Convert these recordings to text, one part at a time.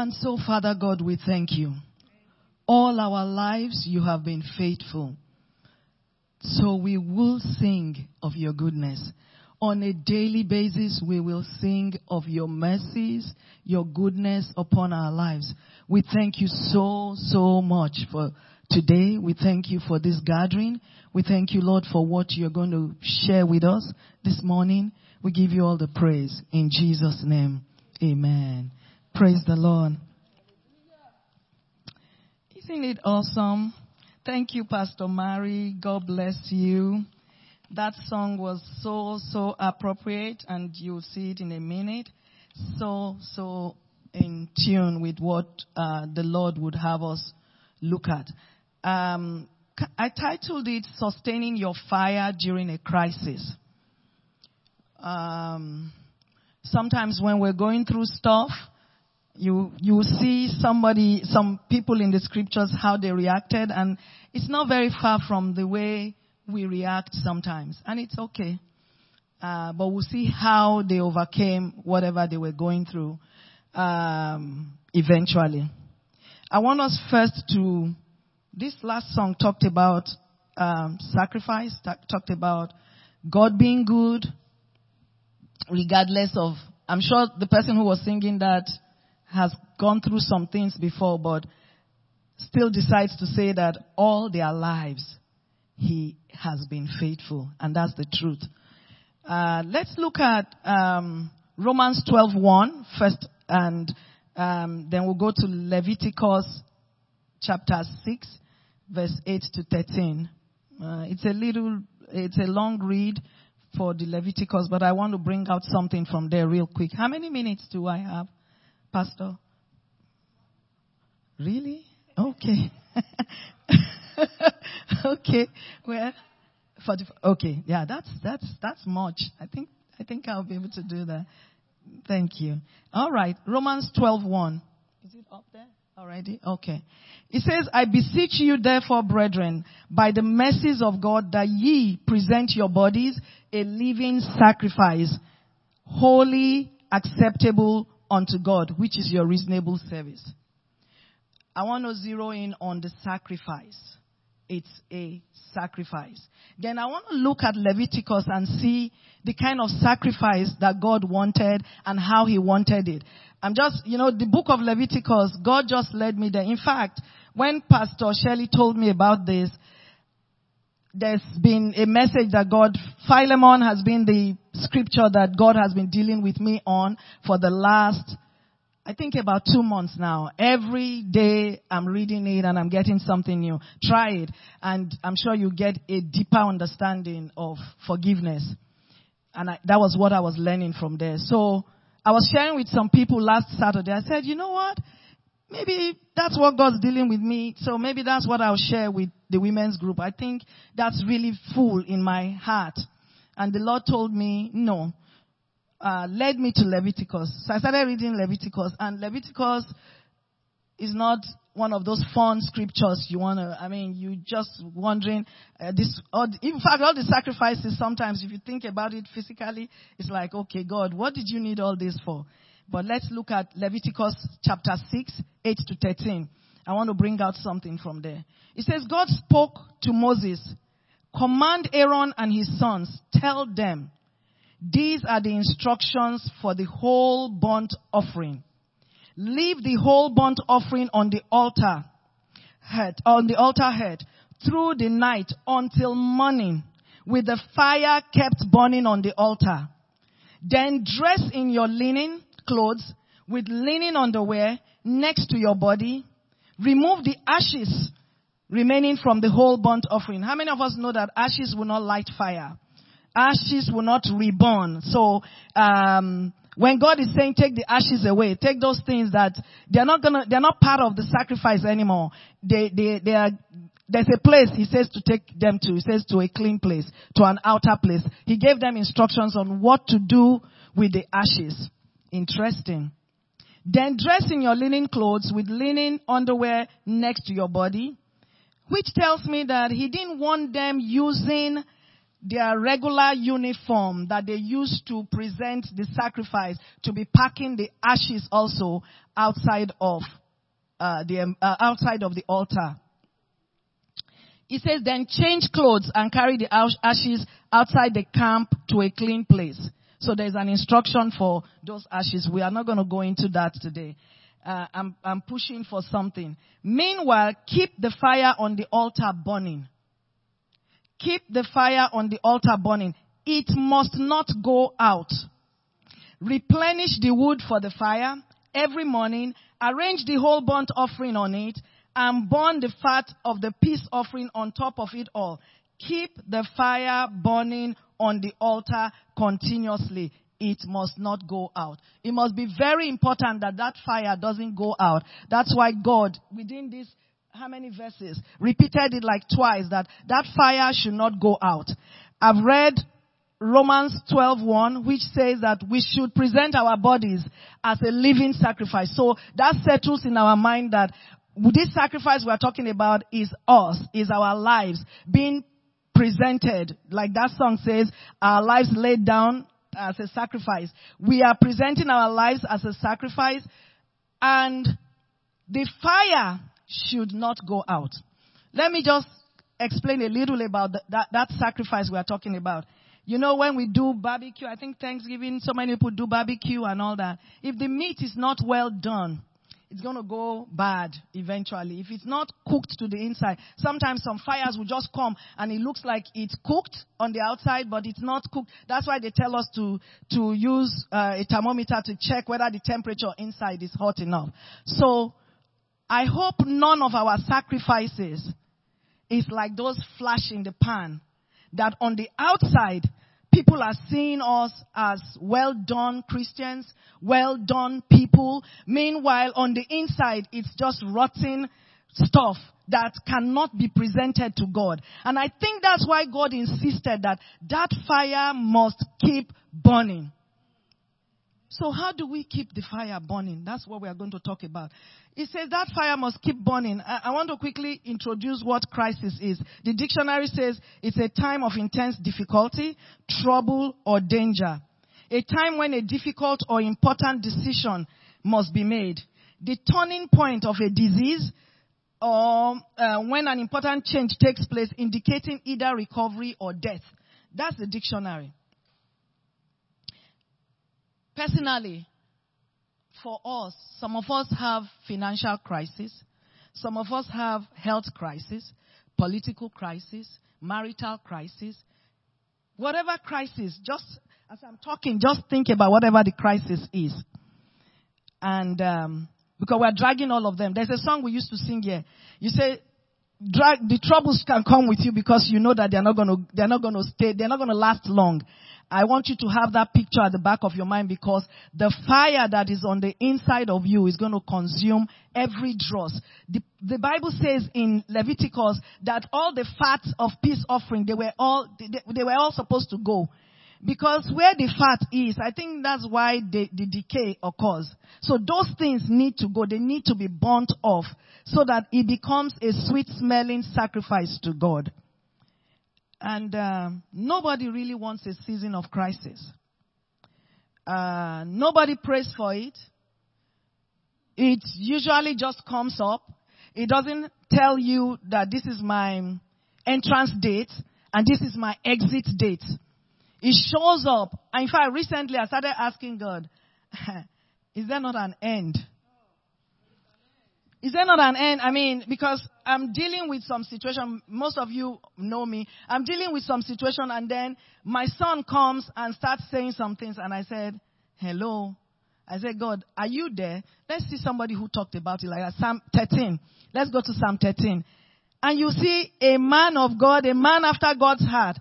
And so, Father God, we thank you. All our lives you have been faithful. So we will sing of your goodness. On a daily basis, we will sing of your mercies, your goodness upon our lives. We thank you so, so much for today. We thank you for this gathering. We thank you, Lord, for what you're going to share with us this morning. We give you all the praise in Jesus' name. Amen. Praise the Lord. Isn't it awesome? Thank you, Pastor Mary. God bless you. That song was so, so appropriate, and you'll see it in a minute. So, so in tune with what uh, the Lord would have us look at. Um, I titled it Sustaining Your Fire During a Crisis. Um, sometimes when we're going through stuff, you you see somebody, some people in the scriptures how they reacted, and it's not very far from the way we react sometimes, and it's okay. Uh, but we'll see how they overcame whatever they were going through um, eventually. I want us first to. This last song talked about um, sacrifice, talked about God being good, regardless of. I'm sure the person who was singing that has gone through some things before, but still decides to say that all their lives he has been faithful, and that's the truth. Uh, let's look at um, Romans 12:1 first, and um, then we'll go to Leviticus chapter 6, verse 8 to 13. Uh, it's a little, it's a long read for the Leviticus, but I want to bring out something from there real quick. How many minutes do I have? Pastor? Really? Okay. okay. Well, for the, okay. Yeah, that's, that's, that's much. I think, I think I'll be able to do that. Thank you. All right. Romans 12:1. Is it up there already? Okay. It says, I beseech you therefore, brethren, by the mercies of God, that ye present your bodies a living sacrifice, holy, acceptable unto God, which is your reasonable service. I want to zero in on the sacrifice. It's a sacrifice. Then I want to look at Leviticus and see the kind of sacrifice that God wanted and how He wanted it. I'm just, you know, the book of Leviticus, God just led me there. In fact, when Pastor Shelley told me about this, there's been a message that God, Philemon has been the scripture that God has been dealing with me on for the last, I think about two months now. Every day I'm reading it and I'm getting something new. Try it and I'm sure you get a deeper understanding of forgiveness. And I, that was what I was learning from there. So I was sharing with some people last Saturday. I said, you know what? Maybe that's what God's dealing with me. So maybe that's what I'll share with the women's group. I think that's really full in my heart. And the Lord told me, no. Uh, led me to Leviticus. So I started reading Leviticus and Leviticus is not one of those fun scriptures you want to, I mean, you just wondering, uh, this, in fact, all the sacrifices sometimes, if you think about it physically, it's like, okay, God, what did you need all this for? But let's look at Leviticus chapter 6, 8 to 13. I want to bring out something from there. It says, God spoke to Moses, command Aaron and his sons, tell them, these are the instructions for the whole burnt offering. Leave the whole burnt offering on the altar head, on the altar head through the night until morning with the fire kept burning on the altar. Then dress in your linen clothes with linen underwear next to your body. Remove the ashes remaining from the whole burnt offering. How many of us know that ashes will not light fire? Ashes will not reburn. So, um, when God is saying take the ashes away, take those things that they're not gonna, they're not part of the sacrifice anymore. They, they, they are, there's a place he says to take them to. He says to a clean place, to an outer place. He gave them instructions on what to do with the ashes. Interesting. Then dress in your linen clothes with linen underwear next to your body, which tells me that he didn't want them using their regular uniform that they used to present the sacrifice to be packing the ashes also outside of uh, the um, uh, outside of the altar. He says, then change clothes and carry the ashes outside the camp to a clean place. So there's an instruction for those ashes. We are not going to go into that today. Uh, I'm, I'm pushing for something. Meanwhile, keep the fire on the altar burning. Keep the fire on the altar burning. It must not go out. Replenish the wood for the fire every morning. Arrange the whole burnt offering on it and burn the fat of the peace offering on top of it all. Keep the fire burning on the altar continuously. It must not go out. It must be very important that that fire doesn't go out. That's why God, within this, how many verses, repeated it like twice that that fire should not go out. I've read Romans 12:1 which says that we should present our bodies as a living sacrifice. So that settles in our mind that this sacrifice we're talking about is us, is our lives being presented, like that song says, our lives laid down as a sacrifice. We are presenting our lives as a sacrifice and the fire should not go out. Let me just explain a little about the, that, that sacrifice we are talking about. You know, when we do barbecue, I think Thanksgiving, so many people do barbecue and all that. If the meat is not well done, it's going to go bad eventually. If it's not cooked to the inside, sometimes some fires will just come and it looks like it's cooked on the outside, but it's not cooked. That's why they tell us to, to use uh, a thermometer to check whether the temperature inside is hot enough. So, I hope none of our sacrifices is like those flash in the pan. That on the outside, People are seeing us as well done Christians, well done people. Meanwhile, on the inside, it's just rotten stuff that cannot be presented to God. And I think that's why God insisted that that fire must keep burning. So how do we keep the fire burning? That's what we are going to talk about. It says that fire must keep burning. I, I, want to quickly introduce what crisis is. The dictionary says it's a time of intense difficulty, trouble, or danger. A time when a difficult or important decision must be made. The turning point of a disease or uh, when an important change takes place indicating either recovery or death. That's the dictionary. Personally, for us, some of us have financial crisis, some of us have health crisis, political crisis, marital crisis, whatever crisis, just as I'm talking, just think about whatever the crisis is. And um, because we're dragging all of them. There's a song we used to sing here. You say, drag the troubles can come with you because you know that they're not going to they're not going to stay they're not going to last long I want you to have that picture at the back of your mind because the fire that is on the inside of you is going to consume every dross. The, the Bible says in Leviticus that all the fats of peace offering, they were all, they, they were all supposed to go. Because where the fat is, I think that's why the, the decay occurs. So those things need to go. They need to be burnt off so that it becomes a sweet smelling sacrifice to God. And uh, nobody really wants a season of crisis. Uh, nobody prays for it. It usually just comes up. It doesn't tell you that this is my entrance date and this is my exit date. It shows up. In fact, recently I started asking God, is there not an end? Is there not an end? I mean, because I'm dealing with some situation, most of you know me. I'm dealing with some situation and then my son comes and starts saying some things and I said, hello. I said, God, are you there? Let's see somebody who talked about it like that. Psalm 13. Let's go to Psalm 13. And you see a man of God, a man after God's heart.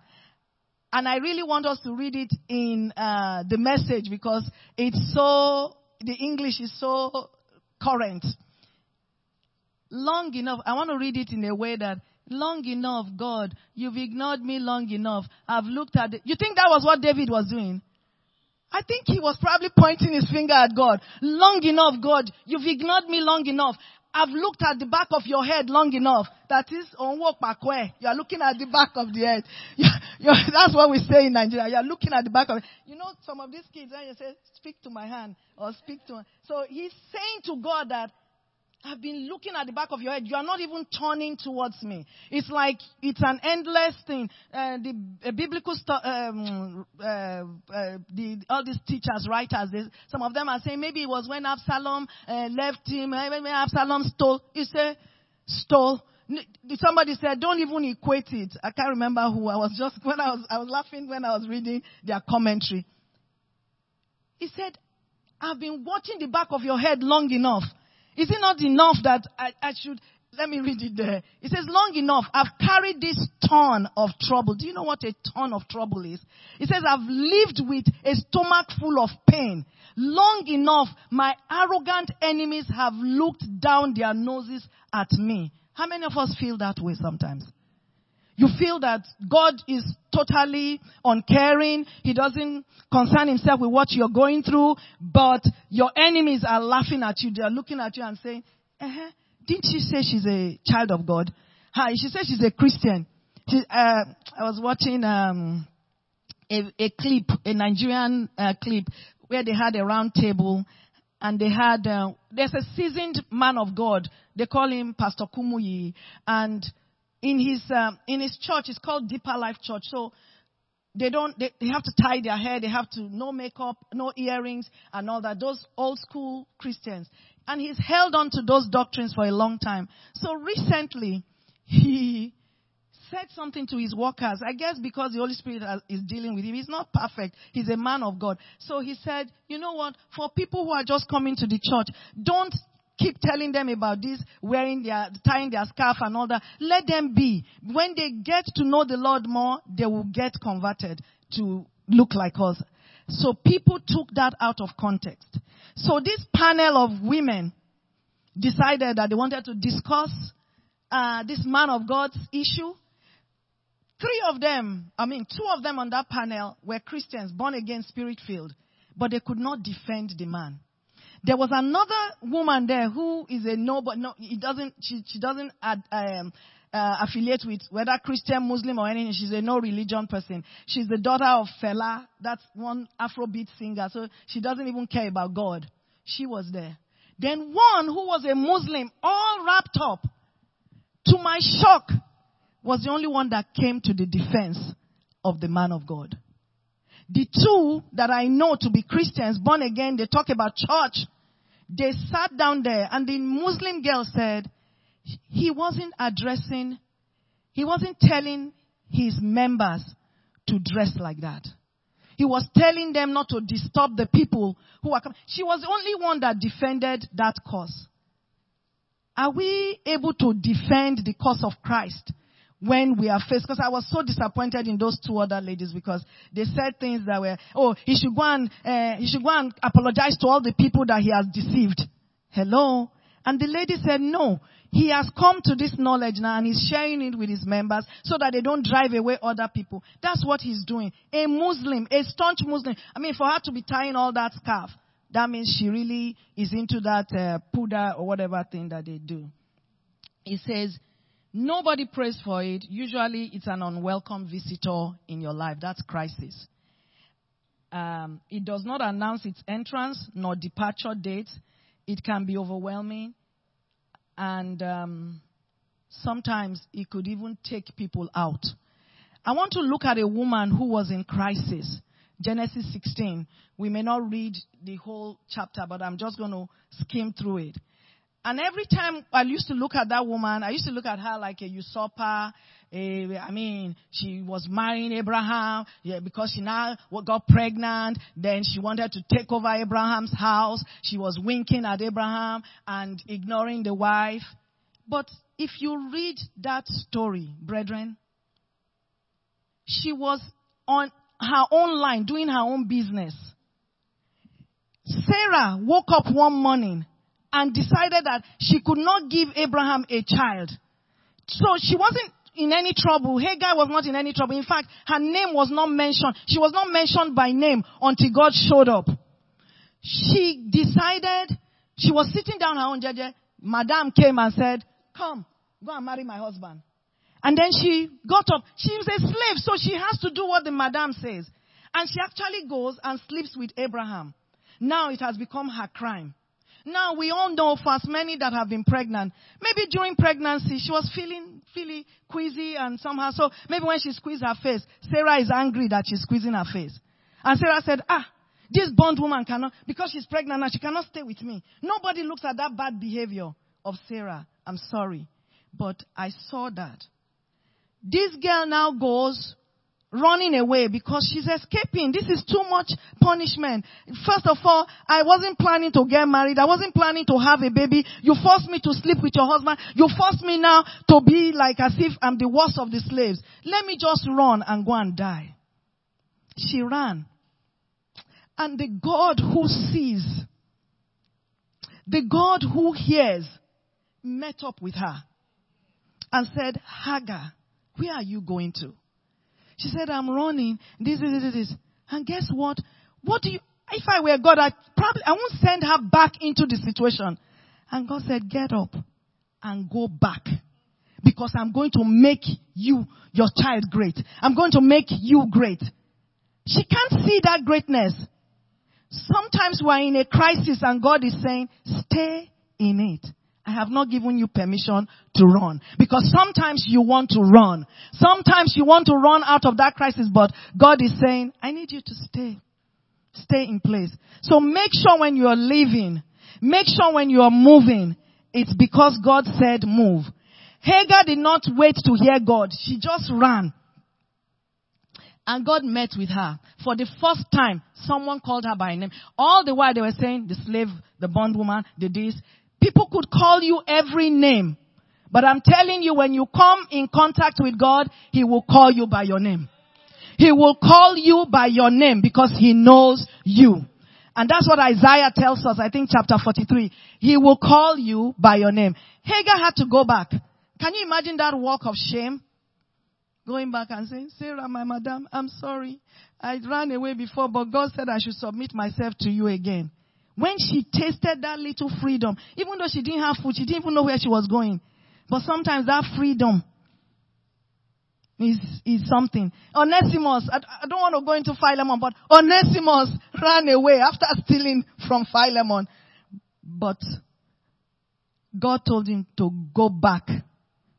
And I really want us to read it in uh, the message because it's so, the English is so current long enough. I want to read it in a way that long enough, God, you've ignored me long enough. I've looked at it. You think that was what David was doing? I think he was probably pointing his finger at God. Long enough, God. You've ignored me long enough. I've looked at the back of your head long enough. That is, on walk backway. You are looking at the back of the head. You're, you're, that's what we say in Nigeria. You are looking at the back of. You know, some of these kids, when you say, speak to my hand, or speak to, so he's saying to God that, I've been looking at the back of your head. You are not even turning towards me. It's like it's an endless thing. Uh, the uh, biblical um, uh, uh, the, all these teachers, writers, they, some of them are saying maybe it was when Absalom uh, left him. Maybe Absalom stole. You say stole. Somebody said, don't even equate it. I can't remember who. I was just when I was I was laughing when I was reading their commentary. He said, I've been watching the back of your head long enough. Is it not enough that I, I should, let me read it there. It says, long enough, I've carried this ton of trouble. Do you know what a ton of trouble is? It says, I've lived with a stomach full of pain. Long enough, my arrogant enemies have looked down their noses at me. How many of us feel that way sometimes? You feel that God is totally uncaring. He doesn't concern himself with what you're going through, but your enemies are laughing at you. They're looking at you and saying, uh-huh, didn't she say she's a child of God? Hi, she said she's a Christian. She, uh, I was watching um, a, a, clip, a Nigerian uh, clip, where they had a round table and they had, uh, there's a seasoned man of God. They call him Pastor Kumuyi. And in his um, in his church. It's called deeper life church. So they don't they, they have to tie their hair. They have to no makeup no earrings and all that. Those old school christians. And he's held on to those doctrines for a long time. So recently he said something to his workers. I guess because the holy spirit is dealing with him. He's not perfect. He's a man of god. So he said you know what? For people who are just coming to the church don't keep telling them about this, wearing their, tying their scarf and all that. Let them be. When they get to know the Lord more, they will get converted to look like us. So people took that out of context. So this panel of women decided that they wanted to discuss uh, this man of God's issue. Three of them, I mean, two of them on that panel were Christians, born again, spirit filled, but they could not defend the man. There was another woman there who is a no, but no, it doesn't, she, she doesn't um, uh, affiliate with whether Christian, Muslim or anything. She's a no religion person. She's the daughter of Fela. That's one Afrobeat singer. So she doesn't even care about God. She was there. Then one who was a Muslim, all wrapped up, to my shock, was the only one that came to the defense of the man of God. The two that I know to be Christians, born again, they talk about church. They sat down there and the Muslim girl said, he wasn't addressing, he wasn't telling his members to dress like that. He was telling them not to disturb the people who are coming. She was the only one that defended that cause. Are we able to defend the cause of Christ when we are faced, because I was so disappointed in those two other ladies because they said things that were, oh, he should go and, uh, he should go and apologize to all the people that he has deceived. Hello? And the lady said, no, he has come to this knowledge now and he's sharing it with his members so that they don't drive away other people. That's what he's doing. A Muslim, a staunch Muslim. I mean, for her to be tying all that scarf, that means she really is into that uh, purdah or whatever thing that they do. He says, Nobody prays for it. Usually it's an unwelcome visitor in your life. That's crisis. Um, it does not announce its entrance nor departure date. It can be overwhelming. And um, sometimes it could even take people out. I want to look at a woman who was in crisis. Genesis 16. We may not read the whole chapter, but I'm just going to skim through it. And every time I used to look at that woman, I used to look at her like a usurper. A, I mean, she was marrying Abraham yeah, because she now got pregnant. Then she wanted to take over Abraham's house. She was winking at Abraham and ignoring the wife. But if you read that story, brethren, she was on her own line, doing her own business. Sarah woke up one morning and decided that she could not give Abraham a child. So she wasn't in any trouble. Hagar was not in any trouble. In fact, her name was not mentioned. She was not mentioned by name until God showed up. She decided, she was sitting down her own. Madame came and said, come, go and marry my husband. And then she got up. She was a slave, so she has to do what the madam says. And she actually goes and sleeps with Abraham. Now it has become her crime. Now we all know for as many that have been pregnant, maybe during pregnancy she was feeling, feeling queasy and somehow, so maybe when she squeezed her face, Sarah is angry that she's squeezing her face. And Sarah said, ah, this bond woman cannot, because she's pregnant now, she cannot stay with me. Nobody looks at that bad behavior of Sarah. I'm sorry. But I saw that. This girl now goes running away because she's escaping. This is too much punishment. First of all, I wasn't planning to get married. I wasn't planning to have a baby. You forced me to sleep with your husband. You forced me now to be like as if I'm the worst of the slaves. Let me just run and go and die. She ran. And the God who sees, the God who hears, met up with her and said, Hagar, where are you going to? She said, I'm running. This, this, this, this. And guess what? What do you, if I were God, I probably, I won't send her back into the situation. And God said, get up and go back. Because I'm going to make you, your child great. I'm going to make you great. She can't see that greatness. Sometimes we're in a crisis and God is saying, stay in it. I have not given you permission to run. Because sometimes you want to run. Sometimes you want to run out of that crisis, but God is saying, I need you to stay. Stay in place. So make sure when you are leaving, make sure when you are moving, it's because God said move. Hagar did not wait to hear God. She just ran. And God met with her. For the first time, someone called her by name. All the while they were saying, the slave, the bondwoman, the this. People could call you every name. But I'm telling you, when you come in contact with God, He will call you by your name. He will call you by your name because He knows you. And that's what Isaiah tells us, I think chapter 43. He will call you by your name. Hagar had to go back. Can you imagine that walk of shame? Going back and saying, Sarah, my madam, I'm sorry. I ran away before, but God said I should submit myself to you again. When she tasted that little freedom, even though she didn't have food, she didn't even know where she was going. But sometimes that freedom is, is something. Onesimus, I, I don't want to go into Philemon, but Onesimus ran away after stealing from Philemon. But God told him to go back.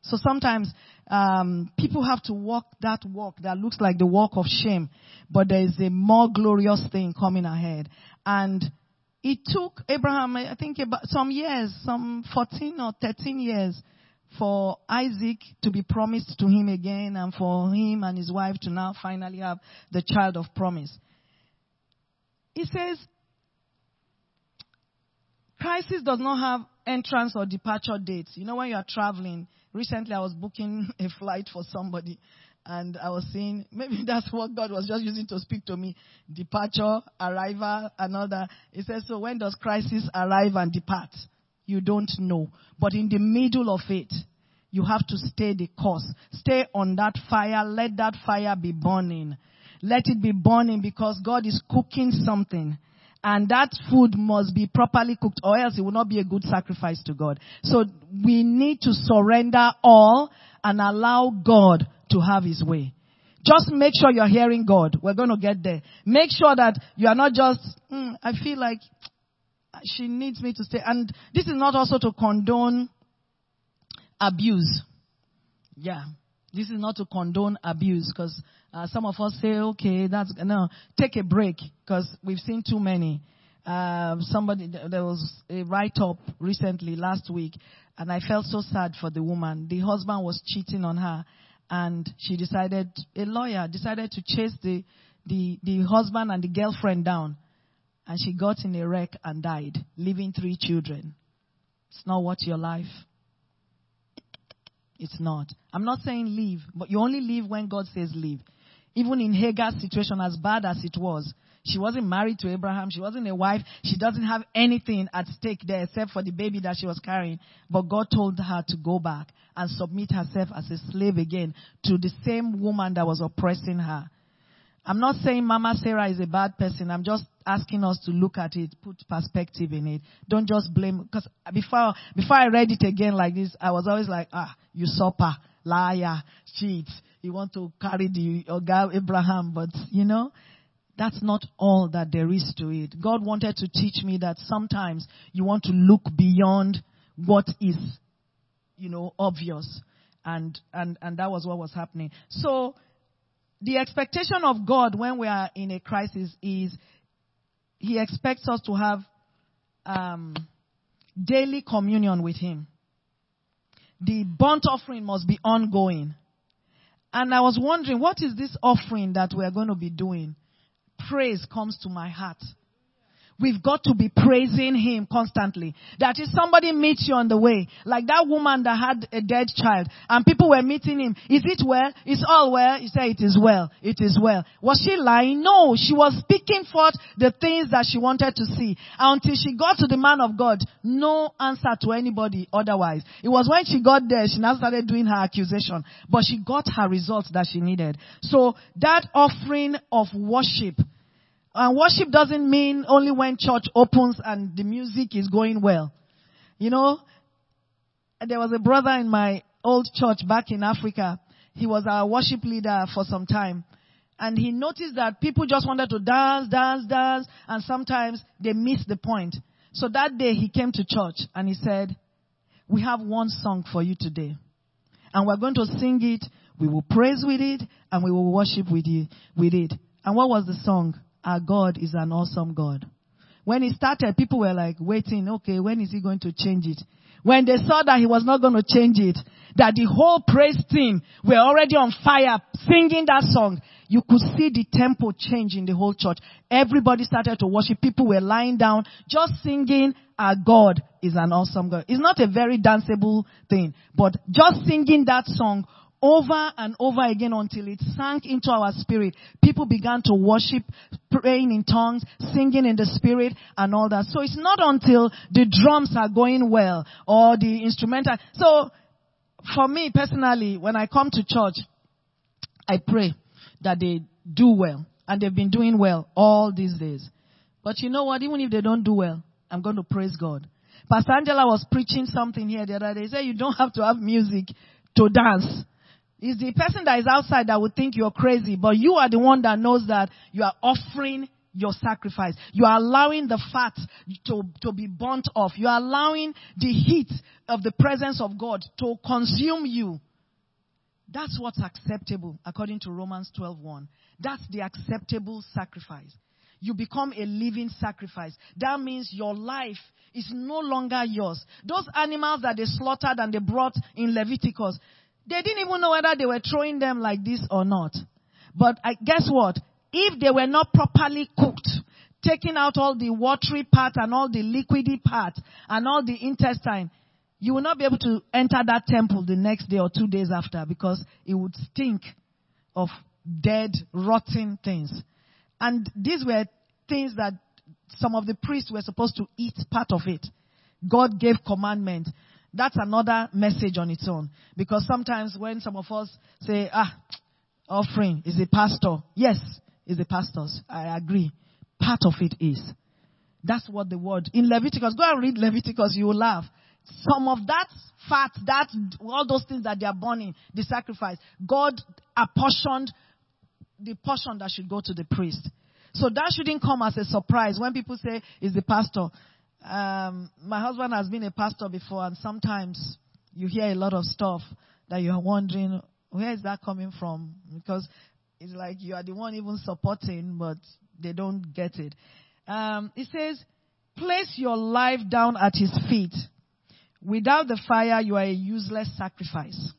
So sometimes um, people have to walk that walk that looks like the walk of shame, but there is a more glorious thing coming ahead. And it took Abraham, I think, about some years, some 14 or 13 years, for Isaac to be promised to him again and for him and his wife to now finally have the child of promise. He says, crisis does not have entrance or departure dates. You know, when you are traveling, recently I was booking a flight for somebody and I was saying, maybe that's what God was just using to speak to me. Departure, arrival, another. He says, so when does crisis arrive and depart? You don't know. But in the middle of it, you have to stay the course. Stay on that fire. Let that fire be burning. Let it be burning because God is cooking something. And that food must be properly cooked or else it will not be a good sacrifice to God. So we need to surrender all and allow God to have his way. Just make sure you're hearing God. We're going to get there. Make sure that you are not just, mm, I feel like she needs me to stay. And this is not also to condone abuse. Yeah. This is not to condone abuse because uh, some of us say, okay, that's, no, take a break because we've seen too many. Uh, somebody, there was a write-up recently last week and I felt so sad for the woman. The husband was cheating on her and she decided, a lawyer decided to chase the, the, the husband and the girlfriend down. And she got in a wreck and died, leaving three children. It's not what your life. It's not. I'm not saying leave, but you only leave when God says leave. Even in Hagar's situation, as bad as it was, she wasn't married to Abraham. She wasn't a wife. She doesn't have anything at stake there except for the baby that she was carrying. But God told her to go back and submit herself as a slave again to the same woman that was oppressing her. I'm not saying Mama Sarah is a bad person. I'm just asking us to look at it, put perspective in it. Don't just blame, because before, before I read it again like this, I was always like, ah, usurper, liar, cheat. You want to carry the Oga Abraham, but you know, that's not all that there is to it. God wanted to teach me that sometimes you want to look beyond what is, you know, obvious. And, and, and that was what was happening. So, the expectation of God when we are in a crisis is He expects us to have um, daily communion with Him. The burnt offering must be ongoing. And I was wondering, what is this offering that we are going to be doing? Praise comes to my heart. We've got to be praising Him constantly. That if somebody meets you on the way, like that woman that had a dead child, and people were meeting him, is it well? Is all well? He said, it is well. It is well. Was she lying? No. She was speaking forth the things that she wanted to see. Until she got to the man of God, no answer to anybody otherwise. It was when she got there, she now started doing her accusation. But she got her results that she needed. So that offering of worship, and worship doesn't mean only when church opens and the music is going well. You know, there was a brother in my old church back in Africa. He was our worship leader for some time. And he noticed that people just wanted to dance, dance, dance, and sometimes they missed the point. So that day he came to church and he said, we have one song for you today. And we're going to sing it, we will praise with it, and we will worship with you, with it. And what was the song? Our God is an awesome God. When he started, people were like waiting, okay, when is he going to change it? When they saw that he was not going to change it, that the whole praise team were already on fire singing that song, you could see the tempo change in the whole church. Everybody started to worship. People were lying down, just singing, our God is an awesome God. It's not a very danceable thing, but just singing that song over and over again until it sank into our spirit. People began to worship, praying in tongues, singing in the spirit and all that. So it's not until the drums are going well or the instrumental. So for me personally, when I come to church, I pray that they do well and they've been doing well all these days. But you know what? Even if they don't do well, I'm going to praise God. Pastor Angela was preaching something here the other day. He said you don't have to have music to dance. It's the person that is outside that would think you're crazy, but you are the one that knows that you are offering your sacrifice. You are allowing the fat to, to be burnt off. You are allowing the heat of the presence of God to consume you. That's what's acceptable according to Romans 12:1. That's the acceptable sacrifice. You become a living sacrifice. That means your life is no longer yours. Those animals that they slaughtered and they brought in Leviticus, they didn't even know whether they were throwing them like this or not. But I, guess what? If they were not properly cooked, taking out all the watery part and all the liquidy part and all the intestine, you will not be able to enter that temple the next day or two days after because it would stink of dead, rotten things. And these were things that some of the priests were supposed to eat part of it. God gave commandment. That's another message on its own. Because sometimes when some of us say, ah, offering is a pastor. Yes, is a pastor's. I agree. Part of it is. That's what the word in Leviticus. Go and read Leviticus. You will laugh. Some of that fat, that all those things that they are burning, the sacrifice, God apportioned the portion that should go to the priest. So that shouldn't come as a surprise when people say, "Is the pastor?" Um, my husband has been a pastor before, and sometimes you hear a lot of stuff that you're wondering, where is that coming from? Because it's like you are the one even supporting, but they don't get it. Um, it says, place your life down at his feet. Without the fire, you are a useless sacrifice.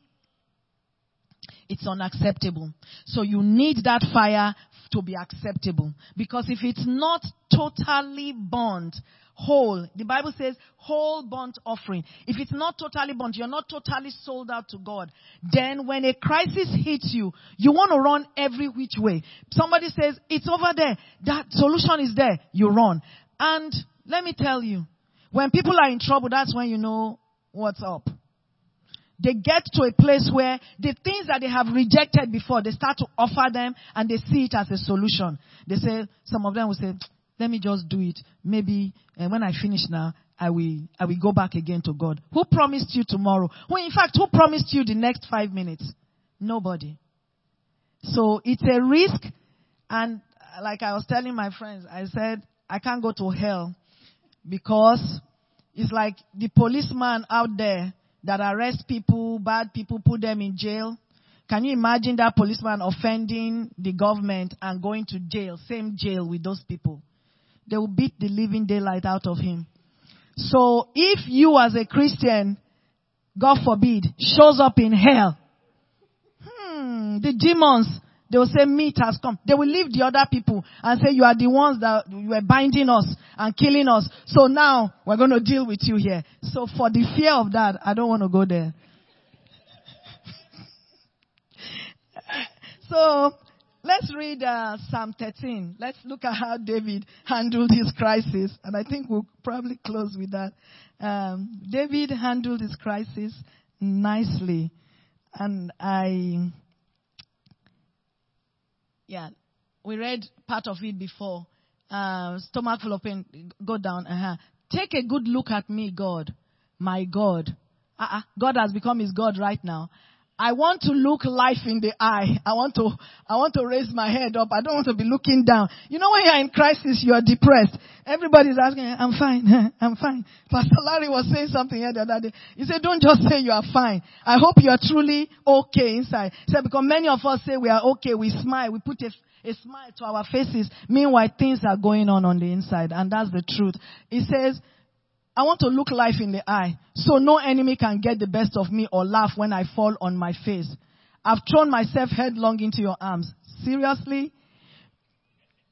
It's unacceptable. So you need that fire to be acceptable. Because if it's not totally burned, whole. The Bible says whole burnt offering. If it's not totally burnt, you're not totally sold out to God. Then when a crisis hits you, you want to run every which way. Somebody says, it's over there. That solution is there. You run. And let me tell you, when people are in trouble, that's when you know what's up. they get to a place where the things that they have rejected before, they start to offer them and they see it as a solution. They say, some of them will say, let me just do it. Maybe uh, when I finish now, I will, I will go back again to God. Who promised you tomorrow? Who, in fact, who promised you the next five minutes? Nobody. So it's a risk. And like I was telling my friends, I said, I can't go to hell because it's like the policeman out there that arrests people, bad people, put them in jail. Can you imagine that policeman offending the government and going to jail, same jail with those people? They will beat the living daylight out of him. So if you as a Christian, God forbid, shows up in hell, hmm, the demons they will say meat has come. They will leave the other people and say you are the ones that were binding us and killing us. So now we're going to deal with you here. So for the fear of that, I don't want to go there. so let's read uh, Psalm 13. Let's look at how David handled his crisis. And I think we'll probably close with that. Um, David handled his crisis nicely. And I yeah, we read part of it before. Uh, stomach full of pain, go down. Uh-huh. Take a good look at me, God, my God. Uh-uh. God has become his God right now. I want to look life in the eye. I want to, I want to raise my head up. I don't want to be looking down. You know when you're in crisis, you're depressed. Everybody's asking, I'm fine, I'm fine. Pastor Larry was saying something here the other day. He said, don't just say you are fine. I hope you are truly okay inside. He said, because many of us say we are okay, we smile, we put a, a smile to our faces. Meanwhile, things are going on on the inside. And that's the truth. He says, I want to look life in the eye so no enemy can get the best of me or laugh when I fall on my face. I've thrown myself headlong into your arms. Seriously?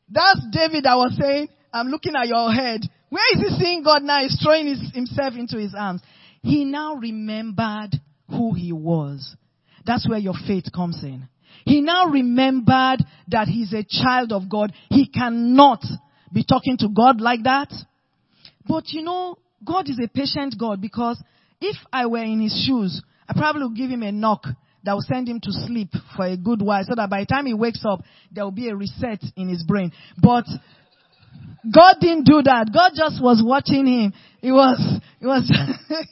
That's David I was saying, I'm looking at your head. Where is he seeing God now? He's throwing his, himself into his arms. He now remembered who he was. That's where your faith comes in. He now remembered that he's a child of God. He cannot be talking to God like that. But you know, God is a patient God because if I were in his shoes, I probably would give him a knock that will send him to sleep for a good while so that by the time he wakes up, there will be a reset in his brain. But God didn't do that. God just was watching him. It was, it was,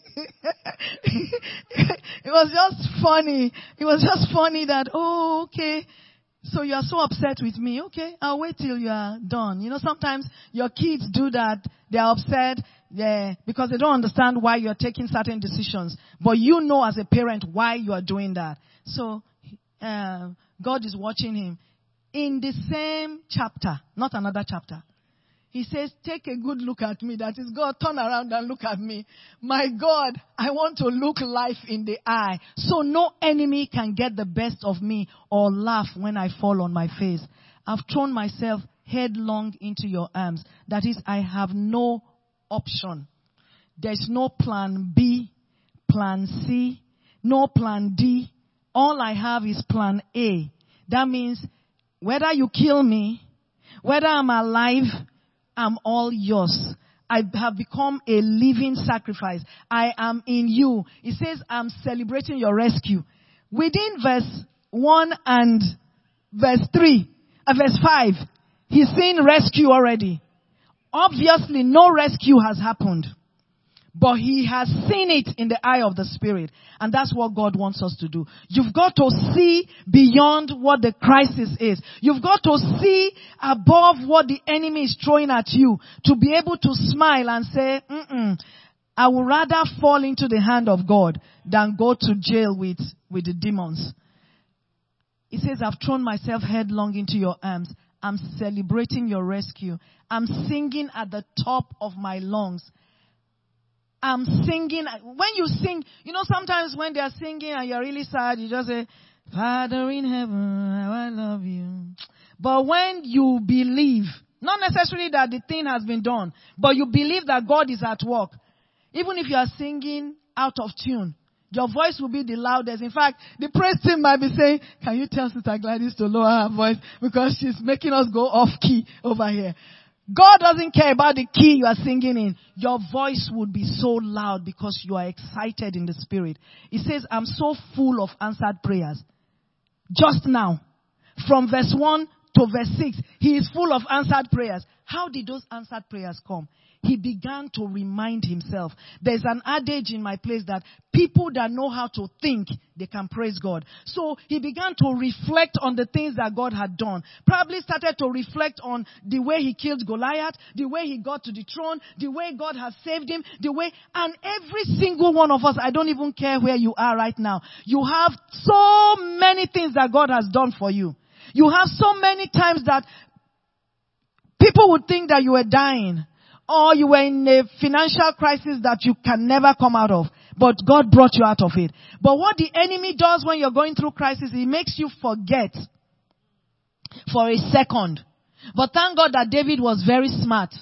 it was just funny. It was just funny that, oh, okay. So you are so upset with me. Okay, I'll wait till you are done. You know, sometimes your kids do that. They are upset yeah, because they don't understand why you're taking certain decisions. But you know as a parent why you are doing that. So, uh, God is watching him. In the same chapter, not another chapter, he says, take a good look at me. That is God, turn around and look at me. My God, I want to look life in the eye. So no enemy can get the best of me or laugh when I fall on my face. I've thrown myself headlong into your arms. That is, I have no option. There's no plan B, plan C, no plan D. All I have is plan A. That means whether you kill me, whether I'm alive, I'm all yours. I have become a living sacrifice. I am in you. It says I'm celebrating your rescue. Within verse 1 and verse 3, uh, verse 5, he's saying rescue already. Obviously, no rescue has happened. But he has seen it in the eye of the spirit. And that's what God wants us to do. You've got to see beyond what the crisis is. You've got to see above what the enemy is throwing at you to be able to smile and say, Mm-mm, I would rather fall into the hand of God than go to jail with, with the demons. He says, I've thrown myself headlong into your arms. I'm celebrating your rescue. I'm singing at the top of my lungs. I'm singing. When you sing, you know, sometimes when they're singing and you're really sad, you just say, Father in heaven, how I love you. But when you believe, not necessarily that the thing has been done, but you believe that God is at work, even if you are singing out of tune, your voice will be the loudest. In fact, the praise team might be saying, can you tell Sister Gladys to lower her voice because she's making us go off key over here. God doesn't care about the key you are singing in. Your voice would be so loud because you are excited in the spirit. He says, I'm so full of answered prayers. Just now, from verse 1 to verse 6, he is full of answered prayers. How did those answered prayers come? he began to remind himself. There's an adage in my place that people that know how to think, they can praise God. So he began to reflect on the things that God had done. Probably started to reflect on the way he killed Goliath, the way he got to the throne, the way God has saved him, the way, and every single one of us, I don't even care where you are right now. You have so many things that God has done for you. You have so many times that people would think that you were dying or you were in a financial crisis that you can never come out of, but God brought you out of it. But what the enemy does when you're going through crisis, he makes you forget for a second. But thank God that David was very smart.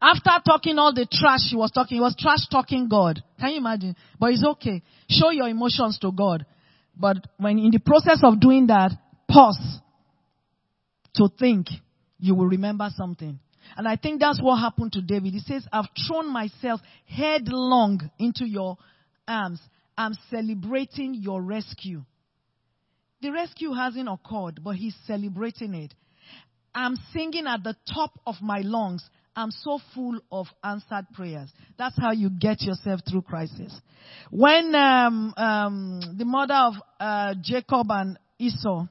After talking all the trash he was talking, he was trash talking God. Can you imagine? But it's okay. Show your emotions to God. But when in the process of doing that, pause to think, you will remember something. And I think that's what happened to David. He says, I've thrown myself headlong into your arms. I'm celebrating your rescue. The rescue hasn't occurred, but he's celebrating it. I'm singing at the top of my lungs. I'm so full of answered prayers. That's how you get yourself through crisis. When um, um, the mother of uh, Jacob and Esau,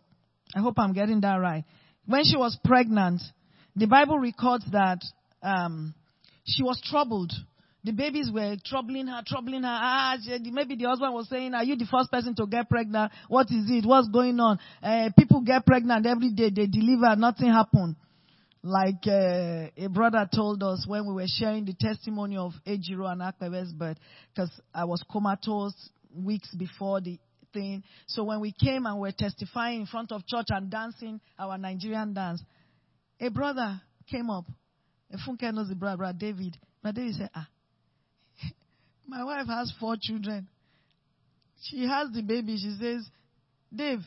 I hope I'm getting that right, when she was pregnant, the Bible records that um, she was troubled. The babies were troubling her, troubling her. Ah, maybe the husband was saying, "Are you the first person to get pregnant? What is it? What's going on?" Uh, people get pregnant every day. They deliver, nothing happened. Like uh, a brother told us when we were sharing the testimony of Ejiro and Akpebe's birth, because I was comatose weeks before the thing. So when we came and were testifying in front of church and dancing our Nigerian dance, a brother came up. Funke knows the brother, brother David. Brother David said, Ah, my wife has four children. She has the baby. She says, Dave,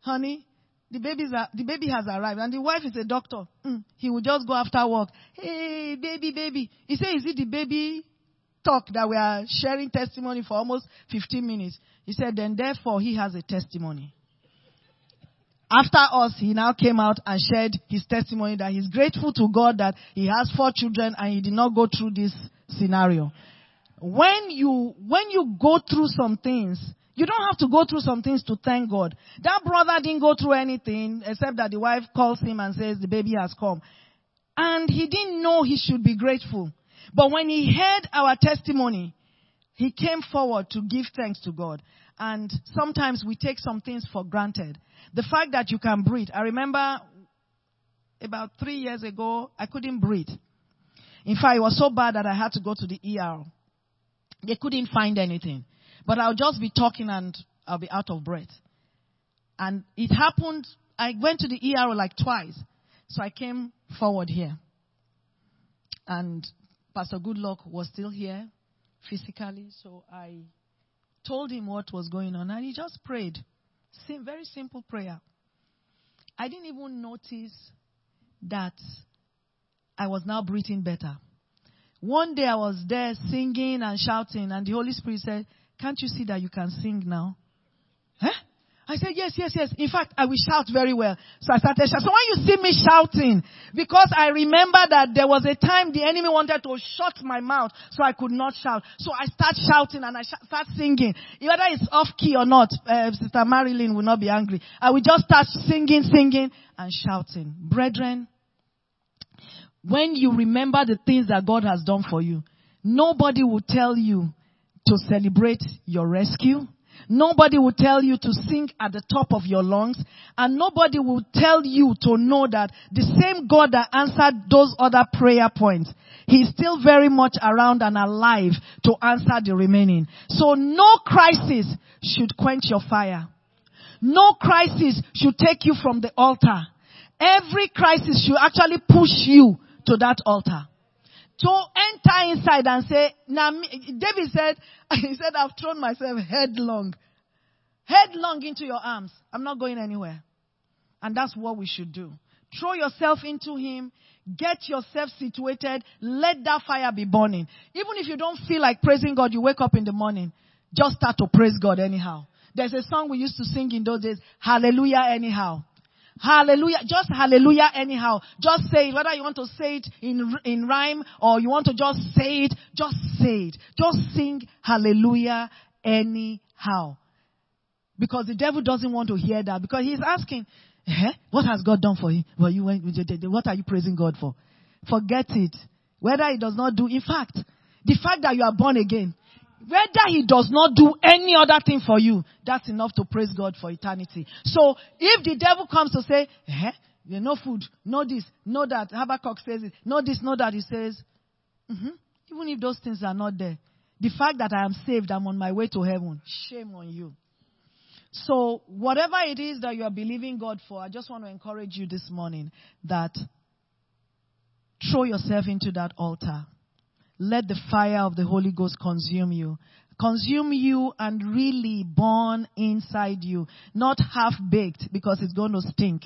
honey, the, baby's are, the baby has arrived. And the wife is a doctor. Mm, he will just go after work. Hey, baby, baby. He said, Is it the baby talk that we are sharing testimony for almost 15 minutes? He said, Then therefore he has a testimony. After us, he now came out and shared his testimony that he's grateful to God that he has four children and he did not go through this scenario. When you, when you go through some things, you don't have to go through some things to thank God. That brother didn't go through anything except that the wife calls him and says the baby has come. And he didn't know he should be grateful. But when he heard our testimony, he came forward to give thanks to God. And sometimes we take some things for granted. The fact that you can breathe. I remember about three years ago, I couldn't breathe. In fact, it was so bad that I had to go to the ER. They couldn't find anything. But I'll just be talking and I'll be out of breath. And it happened, I went to the ER like twice. So I came forward here. And Pastor Goodluck was still here physically. So I told him what was going on and he just prayed. Sim- very simple prayer. I didn't even notice that I was now breathing better. One day I was there singing and shouting, and the Holy Spirit said, Can't you see that you can sing now? Huh? I said, yes, yes, yes. In fact, I will shout very well. So I started shouting. So when you see me shouting, because I remember that there was a time the enemy wanted to shut my mouth so I could not shout. So I start shouting and I sh- start singing. Whether it's off key or not, uh, Sister Marilyn will not be angry. I will just start singing, singing and shouting. Brethren, when you remember the things that God has done for you, nobody will tell you to celebrate your rescue Nobody will tell you to sing at the top of your lungs. And nobody will tell you to know that the same God that answered those other prayer points, He's still very much around and alive to answer the remaining. So no crisis should quench your fire. No crisis should take you from the altar. Every crisis should actually push you to that altar to enter inside and say, now, David said, he said, I've thrown myself headlong, headlong into your arms. I'm not going anywhere. And that's what we should do. Throw yourself into Him. Get yourself situated. Let that fire be burning. Even if you don't feel like praising God, you wake up in the morning. Just start to praise God anyhow. There's a song we used to sing in those days. Hallelujah anyhow. Hallelujah. Just hallelujah anyhow. Just say it. Whether you want to say it in, in rhyme or you want to just say it, just say it. Just sing hallelujah anyhow. Because the devil doesn't want to hear that. Because he's asking, eh, what has God done for you? Well, you went, what are you praising God for? Forget it. Whether he does not do, in fact, the fact that you are born again, whether he does not do any other thing for you, that's enough to praise God for eternity. So if the devil comes to say, eh, no food, no this, no that, Habakkuk says it, no this, no that, he says, mm-hmm. even if those things are not there, the fact that I am saved, I'm on my way to heaven, shame on you. So whatever it is that you are believing God for, I just want to encourage you this morning that throw yourself into that altar let the fire of the Holy Ghost consume you. Consume you and really burn inside you. Not half baked because it's going to stink.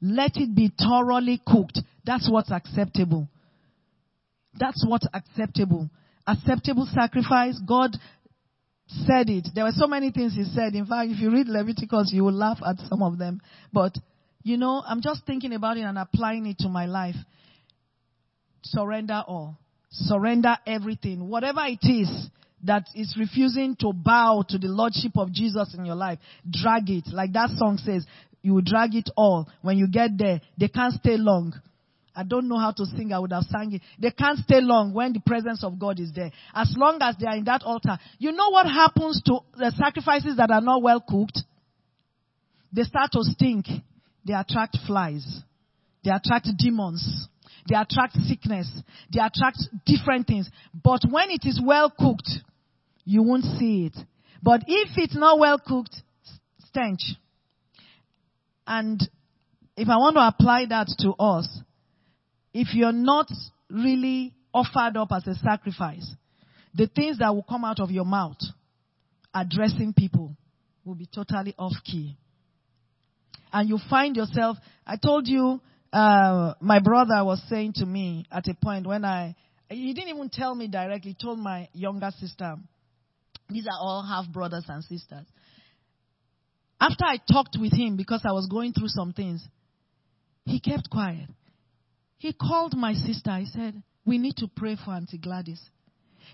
Let it be thoroughly cooked. That's what's acceptable. That's what's acceptable. Acceptable sacrifice. God said it. There were so many things he said. In fact, if you read Leviticus, you will laugh at some of them. But, you know, I'm just thinking about it and applying it to my life. Surrender all. Surrender everything. Whatever it is that is refusing to bow to the Lordship of Jesus in your life, drag it. Like that song says, you will drag it all. When you get there, they can't stay long. I don't know how to sing. I would have sang it. They can't stay long when the presence of God is there. As long as they are in that altar. You know what happens to the sacrifices that are not well cooked? They start to stink. They attract flies. They attract demons. They attract sickness. They attract different things. But when it is well cooked, you won't see it. But if it's not well cooked, stench. And if I want to apply that to us, if you're not really offered up as a sacrifice, the things that will come out of your mouth addressing people will be totally off key. And you find yourself, I told you uh, my brother was saying to me at a point when I, he didn't even tell me directly, he told my younger sister, these are all half brothers and sisters. After I talked with him because I was going through some things, he kept quiet. He called my sister. He said, We need to pray for Auntie Gladys.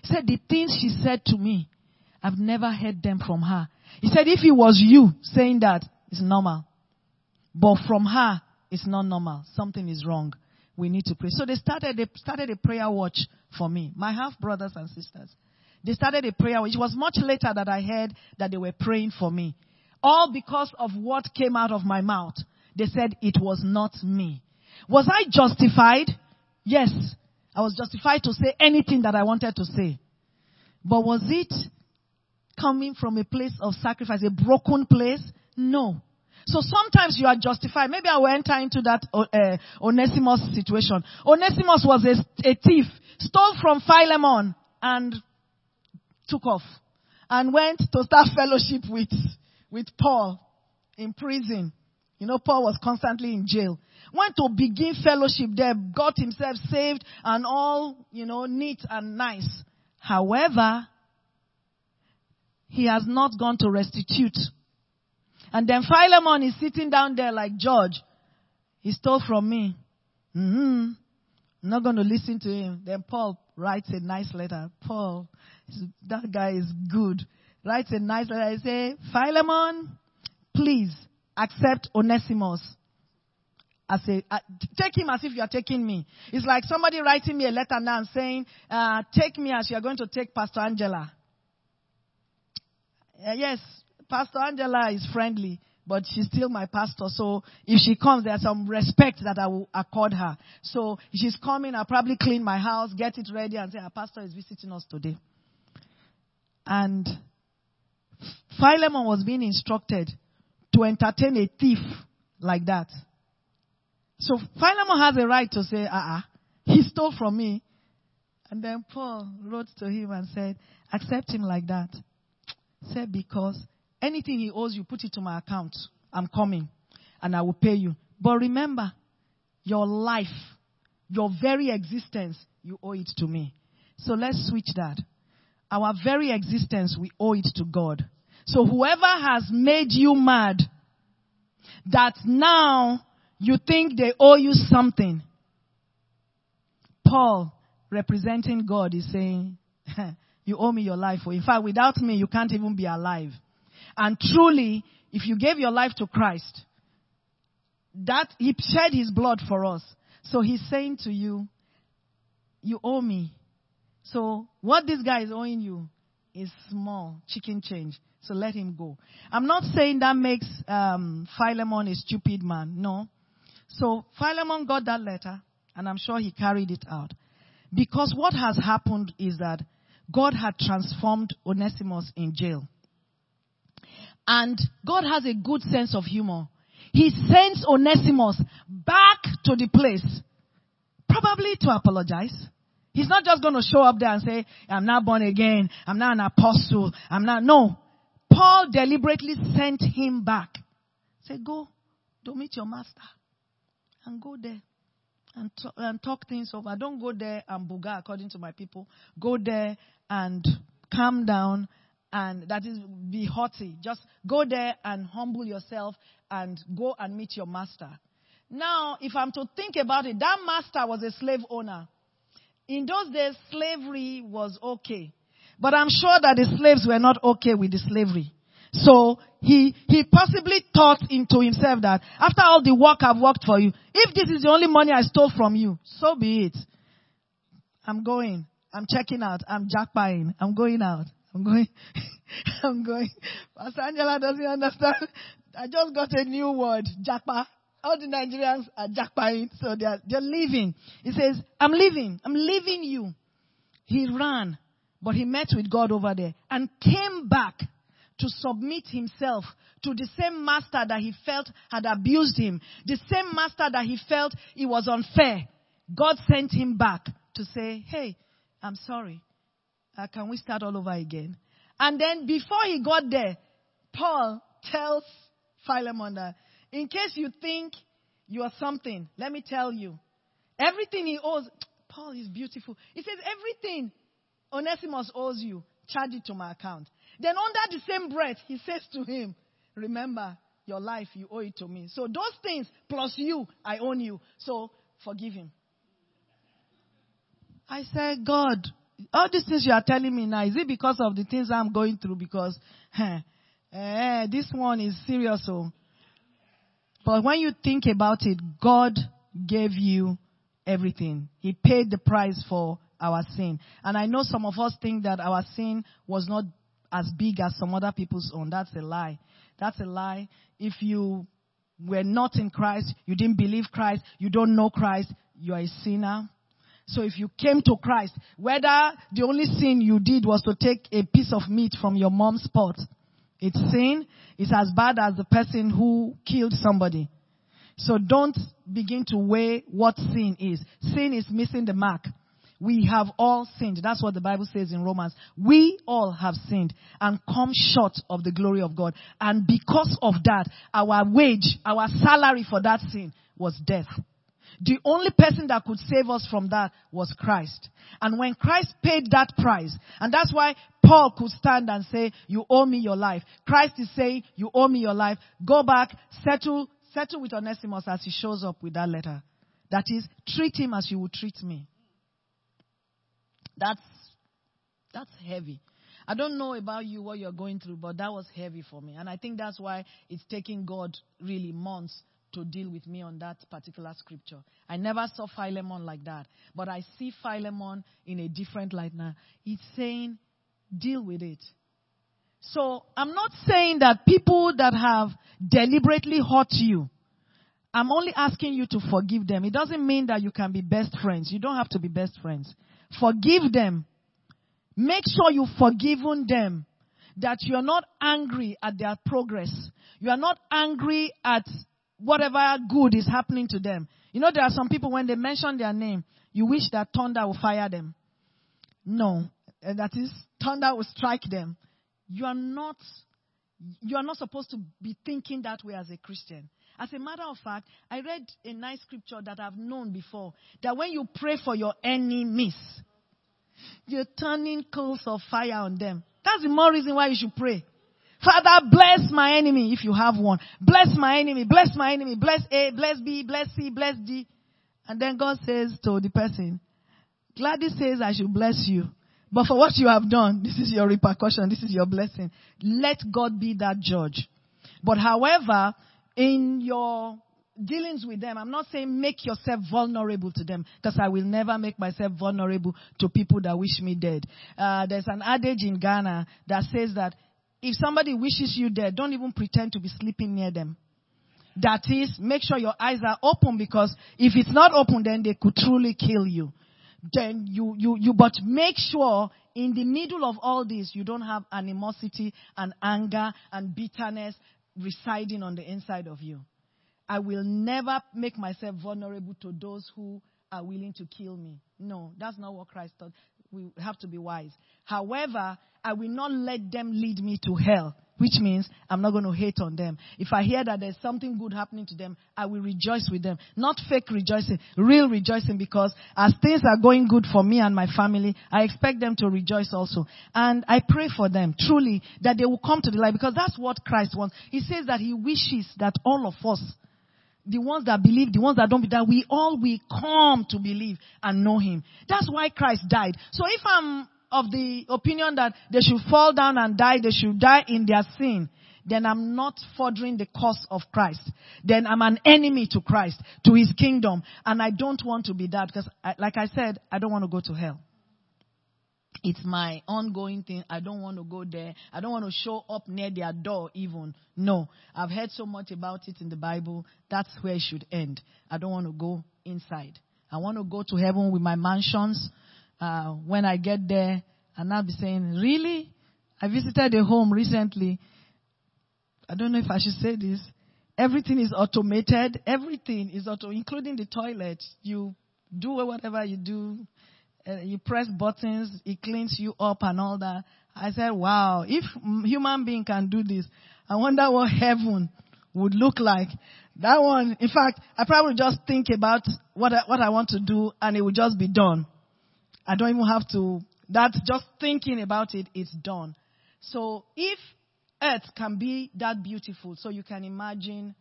He said, The things she said to me, I've never heard them from her. He said, If it was you saying that, it's normal. But from her, it's not normal. Something is wrong. We need to pray. So they started, they started a prayer watch for me. My half brothers and sisters. They started a prayer watch. It was much later that I heard that they were praying for me. All because of what came out of my mouth. They said it was not me. Was I justified? Yes. I was justified to say anything that I wanted to say. But was it coming from a place of sacrifice, a broken place? No. So sometimes you are justified. Maybe I will enter into that uh, Onesimus situation. Onesimus was a, a thief, stole from Philemon and took off and went to start fellowship with, with Paul in prison. You know, Paul was constantly in jail. Went to begin fellowship there, got himself saved and all, you know, neat and nice. However, he has not gone to restitute and then Philemon is sitting down there like George. He stole from me. Mm-hmm. I'm not going to listen to him. Then Paul writes a nice letter. Paul, that guy is good. Writes a nice letter. I say, Philemon, please accept Onesimus as uh, take him as if you are taking me. It's like somebody writing me a letter now and saying, uh, take me as you are going to take Pastor Angela. Uh, yes, Pastor Angela is friendly, but she's still my pastor. So if she comes, there's some respect that I will accord her. So she's coming, I'll probably clean my house, get it ready, and say, Our pastor is visiting us today. And Philemon was being instructed to entertain a thief like that. So Philemon has a right to say, uh-uh, he stole from me. And then Paul wrote to him and said, accept him like that. Said, because Anything he owes you, put it to my account. I'm coming and I will pay you. But remember, your life, your very existence, you owe it to me. So let's switch that. Our very existence, we owe it to God. So whoever has made you mad, that now you think they owe you something, Paul, representing God, is saying, You owe me your life. For in fact, without me, you can't even be alive. And truly, if you gave your life to Christ, that He shed His blood for us. So He's saying to you, You owe me. So what this guy is owing you is small, chicken change. So let him go. I'm not saying that makes um, Philemon a stupid man. No. So Philemon got that letter, and I'm sure he carried it out. Because what has happened is that God had transformed Onesimus in jail. And God has a good sense of humor. He sends Onesimus back to the place, probably to apologize. He's not just going to show up there and say, I'm not born again. I'm not an apostle. I'm not. No. Paul deliberately sent him back. Say, go, to meet your master and go there and, talk, and talk things over. Don't go there and buga according to my people. Go there and calm down and that is be haughty. Just go there and humble yourself and go and meet your master. Now, if I'm to think about it, that master was a slave owner. In those days, slavery was okay. But I'm sure that the slaves were not okay with the slavery. So he, he possibly thought into himself that after all the work I've worked for you, if this is the only money I stole from you, so be it. I'm going. I'm checking out. I'm jackpying. I'm going out. I'm going. I'm going. Pastor Angela doesn't understand. I just got a new word, japa. All the Nigerians are jackpying, so they're, they're leaving. He says, I'm leaving. I'm leaving you. He ran, but he met with God over there and came back to submit himself to the same master that he felt had abused him, the same master that he felt it was unfair. God sent him back to say, Hey, I'm sorry. Uh, can we start all over again? And then before he got there, Paul tells Philemon that, in case you think you are something, let me tell you, everything he owes, Paul is beautiful. He says, everything Onesimus owes you, charge it to my account. Then under the same breath, he says to him, remember your life, you owe it to me. So those things plus you, I own you. So forgive him. I said, God, all these things you are telling me now, is it because of the things I'm going through? Because eh, eh, this one is serious. So. But when you think about it, God gave you everything. He paid the price for our sin. And I know some of us think that our sin was not as big as some other people's own. That's a lie. That's a lie. If you were not in Christ, you didn't believe Christ, you don't know Christ, you are a sinner. So if you came to Christ, whether the only sin you did was to take a piece of meat from your mom's pot, it's sin. It's as bad as the person who killed somebody. So don't begin to weigh what sin is. Sin is missing the mark. We have all sinned. That's what the Bible says in Romans. We all have sinned and come short of the glory of God. And because of that, our wage, our salary for that sin was death. The only person that could save us from that was Christ. And when Christ paid that price, and that's why Paul could stand and say, you owe me your life. Christ is saying, you owe me your life. Go back, settle, settle with Onesimus as he shows up with that letter. That is, treat him as you would treat me. That's, that's heavy. I don't know about you what you're going through, but that was heavy for me. And I think that's why it's taking God really months to deal with me on that particular scripture. I never saw Philemon like that. But I see Philemon in a different light now. He's saying, deal with it. So I'm not saying that people that have deliberately hurt you, I'm only asking you to forgive them. It doesn't mean that you can be best friends. You don't have to be best friends. Forgive them. Make sure you've forgiven them. That you're not angry at their progress. You are not angry at whatever good is happening to them. You know, there are some people when they mention their name, you wish that thunder will fire them. No. Eh, that is, thunder will strike them. You are not, you are not supposed to be thinking that way as a Christian. As a matter of fact, I read a nice scripture that I've known before that when you pray for your enemies, you're turning coals of fire on them. That's the more reason why you should pray. Father, bless my enemy if you have one. Bless my enemy, bless my enemy, bless A, bless B, bless C, bless D. And then God says to the person, Gladys says I should bless you. But for what you have done, this is your repercussion, this is your blessing. Let God be that judge. But however, in your dealings with them, I'm not saying make yourself vulnerable to them, because I will never make myself vulnerable to people that wish me dead. Uh, there's an adage in Ghana that says that if somebody wishes you dead, don't even pretend to be sleeping near them. That is, make sure your eyes are open because if it's not open, then they could truly kill you. Then you, you, you, but make sure in the middle of all this, you don't have animosity and anger and bitterness residing on the inside of you. I will never make myself vulnerable to those who are willing to kill me. No, that's not what Christ taught. We have to be wise. However, I will not let them lead me to hell, which means I'm not going to hate on them. If I hear that there's something good happening to them, I will rejoice with them. Not fake rejoicing, real rejoicing because as things are going good for me and my family, I expect them to rejoice also. And I pray for them truly that they will come to the light because that's what Christ wants. He says that he wishes that all of us the ones that believe, the ones that don't believe, that we all will come to believe and know Him. That's why Christ died. So if I'm of the opinion that they should fall down and die, they should die in their sin, then I'm not furthering the cause of Christ. Then I'm an enemy to Christ, to His kingdom, and I don't want to be that because, I, like I said, I don't want to go to hell. It's my ongoing thing. I don't want to go there. I don't want to show up near their door even. No. I've heard so much about it in the Bible. That's where it should end. I don't want to go inside. I want to go to heaven with my mansions. Uh, when I get there, and I'll be saying, really? I visited a home recently. I don't know if I should say this. Everything is automated. Everything is auto, including the toilet. You do whatever you do uh, you press buttons, it cleans you up and all that. I said, wow, if human being can do this, I wonder what heaven would look like. That one, in fact, I probably just think about what I, what I want to do and it will just be done. I don't even have to, that's just thinking about it, it's done. So if earth can be that beautiful, so you can imagine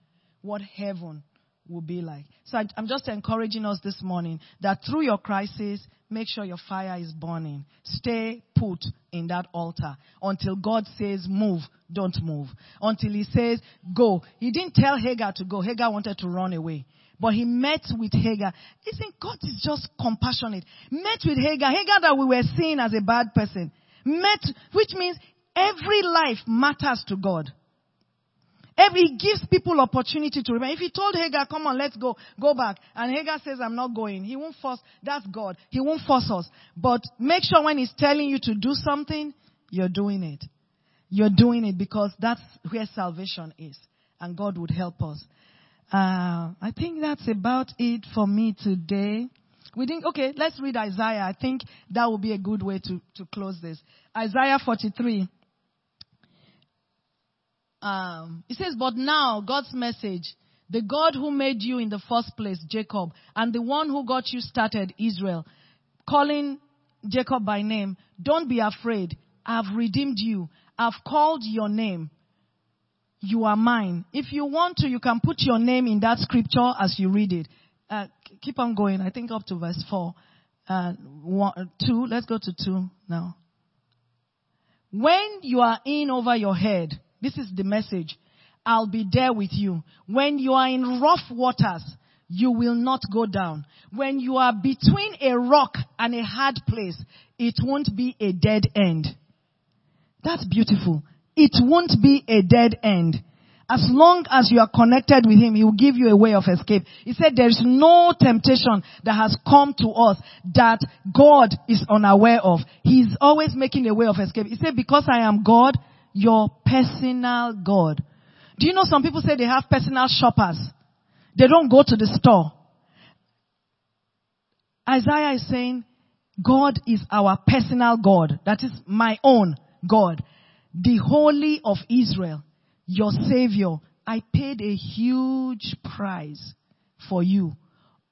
what heaven will be like. So I, I'm just encouraging us this morning that through your crisis, make sure your fire is burning. Stay put in that altar until God says move, don't move. Until he says go. He didn't tell Hagar to go. Hagar wanted to run away. But he met with Hagar. Listen, God is just compassionate. Met with Hagar. Hagar that we were seeing as a bad person. Met, which means every life matters to God. Every, he gives people opportunity to remember. If he told Hagar, come on, let's go, go back, and Hagar says, I'm not going, he won't force, that's God. He won't force us. But make sure when he's telling you to do something, you're doing it. You're doing it because that's where salvation is. And God would help us. Uh, I think that's about it for me today. We think, okay, let's read Isaiah. I think that would be a good way to, to close this. Isaiah 43. Um, it says, but now God's message, the God who made you in the first place, Jacob, and the one who got you started, Israel, calling Jacob by name, don't be afraid. I've redeemed you. I've called your name. You are mine. If you want to, you can put your name in that scripture as you read it. Uh, keep on going. I think up to verse 4. Uh, one, 2. Let's go to 2 now. When you are in over your head, this is the message. I'll be there with you. When you are in rough waters, you will not go down. When you are between a rock and a hard place, it won't be a dead end. That's beautiful. It won't be a dead end. As long as you are connected with Him, He will give you a way of escape. He said there is no temptation that has come to us that God is unaware of. He's always making a way of escape. He said, because I am God, your personal God. Do you know some people say they have personal shoppers? They don't go to the store. Isaiah is saying, God is our personal God. That is my own God. The Holy of Israel, your Savior, I paid a huge price for you.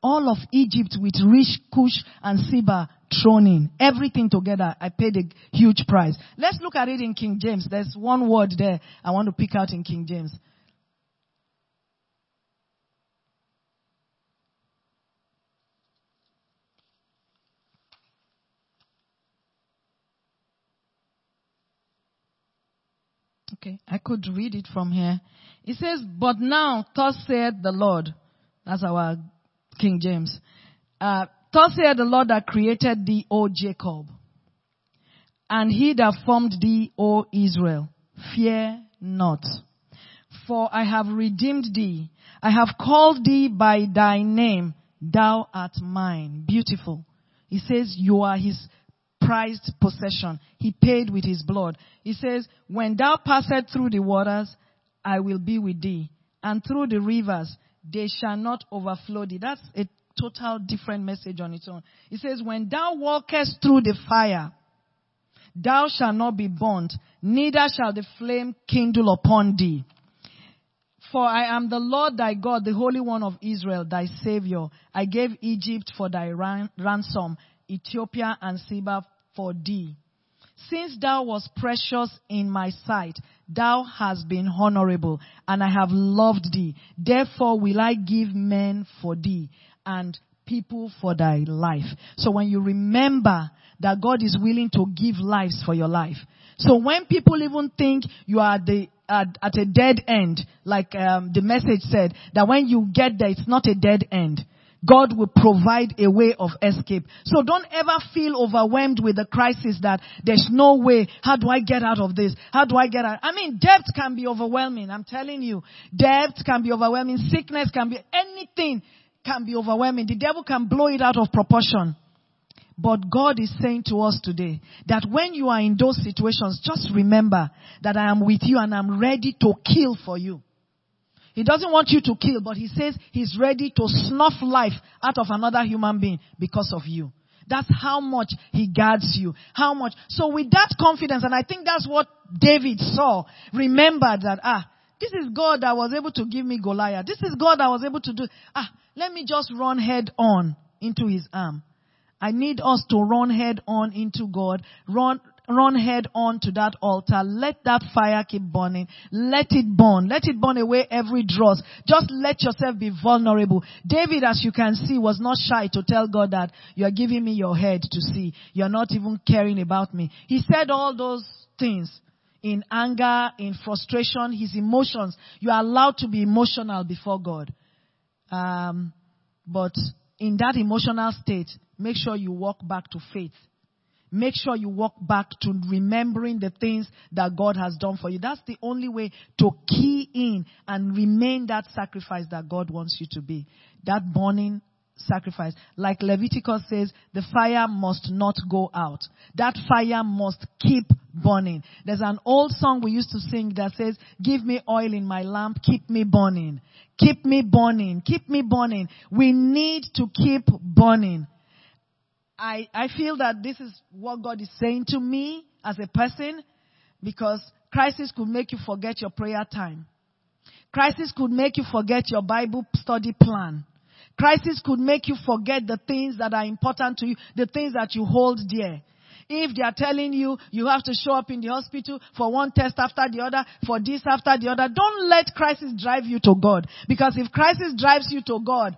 All of Egypt with rich Cush and Seba thrown in. Everything together, I paid a huge price. Let's look at it in King James. There's one word there I want to pick out in King James. Okay, I could read it from here. It says, But now, thus said the Lord. That's our King James. Uh, thus said the Lord that created thee, O Jacob, and he that formed thee, O Israel. Fear not, for I have redeemed thee. I have called thee by thy name. Thou art mine. Beautiful. He says, You are his prized possession. He paid with his blood. He says, when thou passest through the waters, I will be with thee. And through the rivers, they shall not overflow thee. That's a total different message on its own. He says, when thou walkest through the fire, thou shalt not be burnt, neither shall the flame kindle upon thee. For I am the Lord thy God, the Holy One of Israel, thy Savior. I gave Egypt for thy ran- ransom, Ethiopia and Seba for thee. Since thou was precious in my sight, thou hast been honorable, and I have loved thee. Therefore will I give men for thee, and people for thy life. So when you remember that God is willing to give lives for your life. So when people even think you are the, at, at a dead end, like um, the message said, that when you get there, it's not a dead end. God will provide a way of escape. So don't ever feel overwhelmed with the crisis that there's no way. How do I get out of this? How do I get out? I mean, debt can be overwhelming. I'm telling you. Debt can be overwhelming. Sickness can be, anything can be overwhelming. The devil can blow it out of proportion. But God is saying to us today that when you are in those situations, just remember that I am with you and I'm ready to kill for you. He doesn't want you to kill, but he says he's ready to snuff life out of another human being because of you. That's how much he guards you. How much. So with that confidence, and I think that's what David saw, remember that, ah, this is God that was able to give me Goliath. This is God that was able to do, ah, let me just run head on into his arm. I need us to run head on into God, run, run head on to that altar. Let that fire keep burning. Let it burn. Let it burn away every dross. Just let yourself be vulnerable. David, as you can see, was not shy to tell God that you are giving me your head to see. You're not even caring about me. He said all those things in anger, in frustration, his emotions. You are allowed to be emotional before God. Um, but in that emotional state, make sure you walk back to faith make sure you walk back to remembering the things that God has done for you. That's the only way to key in and remain that sacrifice that God wants you to be. That burning sacrifice. Like Leviticus says, the fire must not go out. That fire must keep burning. There's an old song we used to sing that says, give me oil in my lamp, keep me burning. Keep me burning. Keep me burning. We need to keep burning. I, I feel that this is what God is saying to me as a person because crisis could make you forget your prayer time. Crisis could make you forget your Bible study plan. Crisis could make you forget the things that are important to you, the things that you hold dear. If they are telling you you have to show up in the hospital for one test after the other, for this after the other, don't let crisis drive you to God. Because if crisis drives you to God,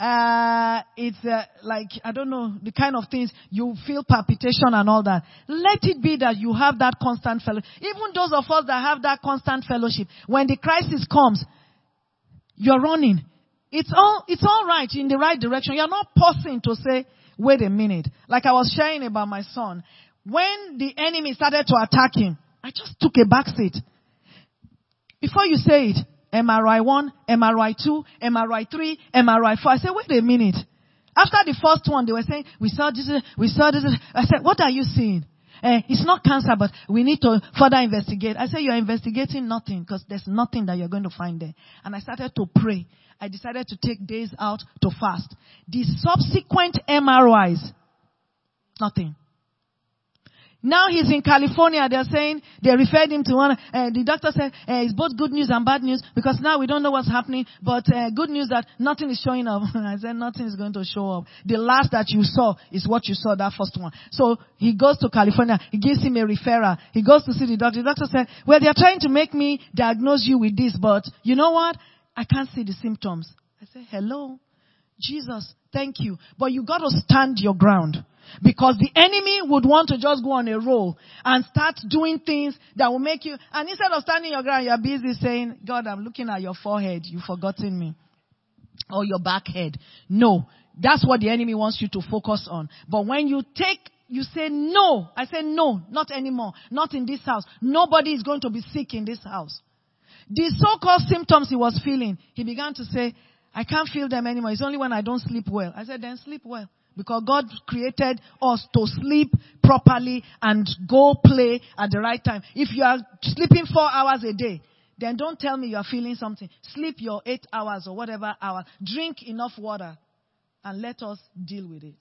uh, it's uh, like, I don't know, the kind of things you feel palpitation and all that. Let it be that you have that constant fellowship. Even those of us that have that constant fellowship, when the crisis comes, you're running. It's all, it's all right in the right direction. You're not pausing to say, wait a minute. Like I was sharing about my son. When the enemy started to attack him, I just took a back seat. Before you say it, MRI 1, MRI 2, MRI 3, MRI 4. I said, wait a minute. After the first one, they were saying, we saw this, we saw this. I said, what are you seeing? Uh, it's not cancer, but we need to further investigate. I said, you're investigating nothing because there's nothing that you're going to find there. And I started to pray. I decided to take days out to fast. The subsequent MRIs, nothing. Now he's in California. They're saying they referred him to one. Uh, the doctor said uh, it's both good news and bad news because now we don't know what's happening. But uh, good news that nothing is showing up. I said nothing is going to show up. The last that you saw is what you saw that first one. So he goes to California. He gives him a referral. He goes to see the doctor. The doctor said, "Well, they're trying to make me diagnose you with this, but you know what? I can't see the symptoms." I said, "Hello, Jesus, thank you, but you got to stand your ground." Because the enemy would want to just go on a roll and start doing things that will make you, and instead of standing your ground, you're busy saying, God, I'm looking at your forehead. You've forgotten me. Or your back head. No. That's what the enemy wants you to focus on. But when you take you say no. I say no, not anymore. Not in this house. Nobody is going to be sick in this house. The so-called symptoms he was feeling, he began to say, I can't feel them anymore. It's only when I don't sleep well. I said, then sleep well. Because God created us to sleep properly and go play at the right time. If you are sleeping four hours a day, then don't tell me you are feeling something. Sleep your eight hours or whatever hour. Drink enough water and let us deal with it.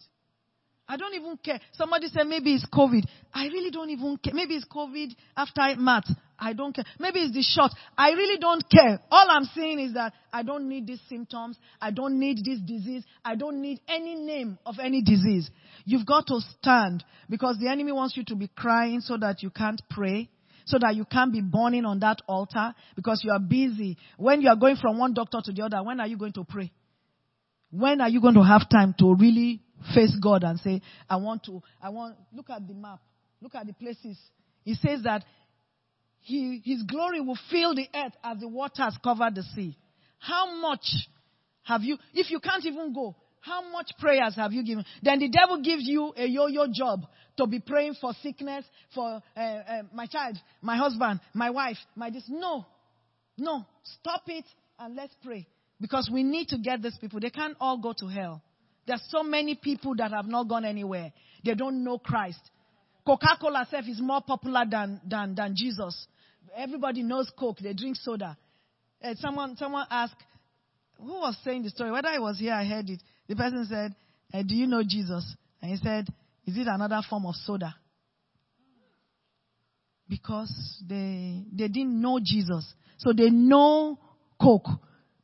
I don't even care. Somebody said maybe it's COVID. I really don't even care. Maybe it's COVID after math. I don't care. Maybe it's the shot. I really don't care. All I'm saying is that I don't need these symptoms. I don't need this disease. I don't need any name of any disease. You've got to stand because the enemy wants you to be crying so that you can't pray. So that you can't be burning on that altar because you are busy. When you are going from one doctor to the other, when are you going to pray? When are you going to have time to really face God and say, I want to, I want, look at the map, look at the places. He says that he, his glory will fill the earth as the waters cover the sea. How much have you, if you can't even go, how much prayers have you given? Then the devil gives you a yo-yo job to be praying for sickness, for uh, uh, my child, my husband, my wife, my this. No, no, stop it and let's pray because we need to get these people. They can't all go to hell. There's so many people that have not gone anywhere. They don't know Christ. Coca-Cola itself is more popular than, than, than Jesus. Everybody knows Coke. They drink soda. Uh, someone, someone asked, who was saying the story? Whether I was here, I heard it. The person said, uh, do you know Jesus? And he said, is it another form of soda? Because they, they didn't know Jesus. So they know Coke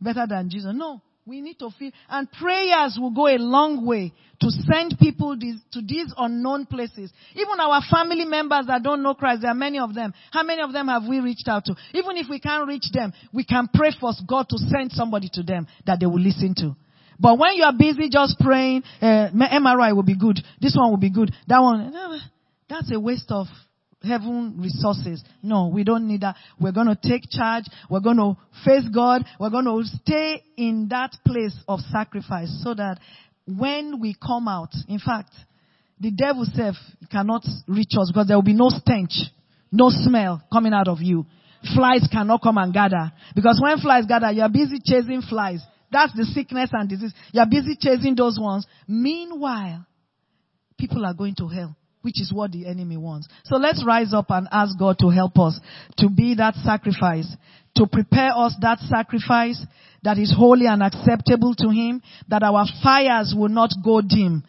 better than Jesus. No. We need to feel, and prayers will go a long way to send people to these unknown places. Even our family members that don't know Christ, there are many of them. How many of them have we reached out to? Even if we can't reach them, we can pray for God to send somebody to them that they will listen to. But when you are busy just praying, uh, MRI will be good, this one will be good, that one, that's a waste of heaven resources. No, we don't need that. We're going to take charge. We're going to face God. We're going to stay in that place of sacrifice so that when we come out, in fact, the devil self cannot reach us because there will be no stench, no smell coming out of you. Flies cannot come and gather. Because when flies gather, you're busy chasing flies. That's the sickness and disease. You're busy chasing those ones. Meanwhile, people are going to hell which is what the enemy wants. So let's rise up and ask God to help us to be that sacrifice, to prepare us that sacrifice that is holy and acceptable to Him, that our fires will not go dim.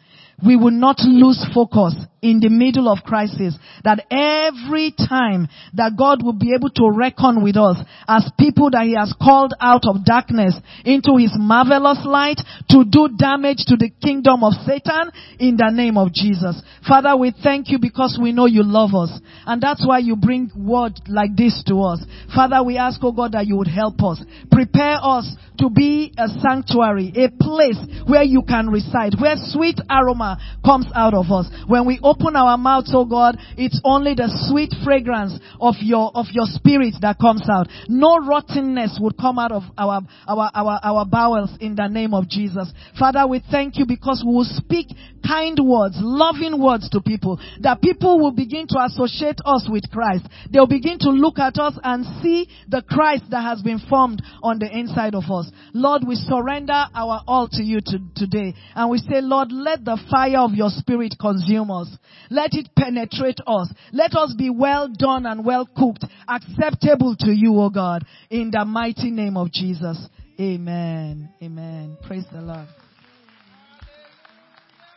We will not lose focus in the middle of crisis. That every time that God will be able to reckon with us as people that He has called out of darkness into His marvelous light to do damage to the kingdom of Satan in the name of Jesus. Father, we thank you because we know you love us. And that's why you bring word like this to us. Father, we ask, oh God, that you would help us. Prepare us to be a sanctuary, a place where you can reside, where sweet aroma comes out of us. When we open our mouths, oh God, it's only the sweet fragrance of your, of your spirit that comes out. No rottenness would come out of our, our, our, our bowels in the name of Jesus. Father, we thank you because we will speak kind words, loving words to people, that people will begin to associate us with Christ. They'll begin to look at us and see the Christ that has been formed on the inside of us. Lord, we surrender our all to you to, today. And we say, Lord, let the fire of your spirit consume us. Let it penetrate us. Let us be well done and well cooked, acceptable to you, O God, in the mighty name of Jesus. Amen. Amen. Praise the Lord.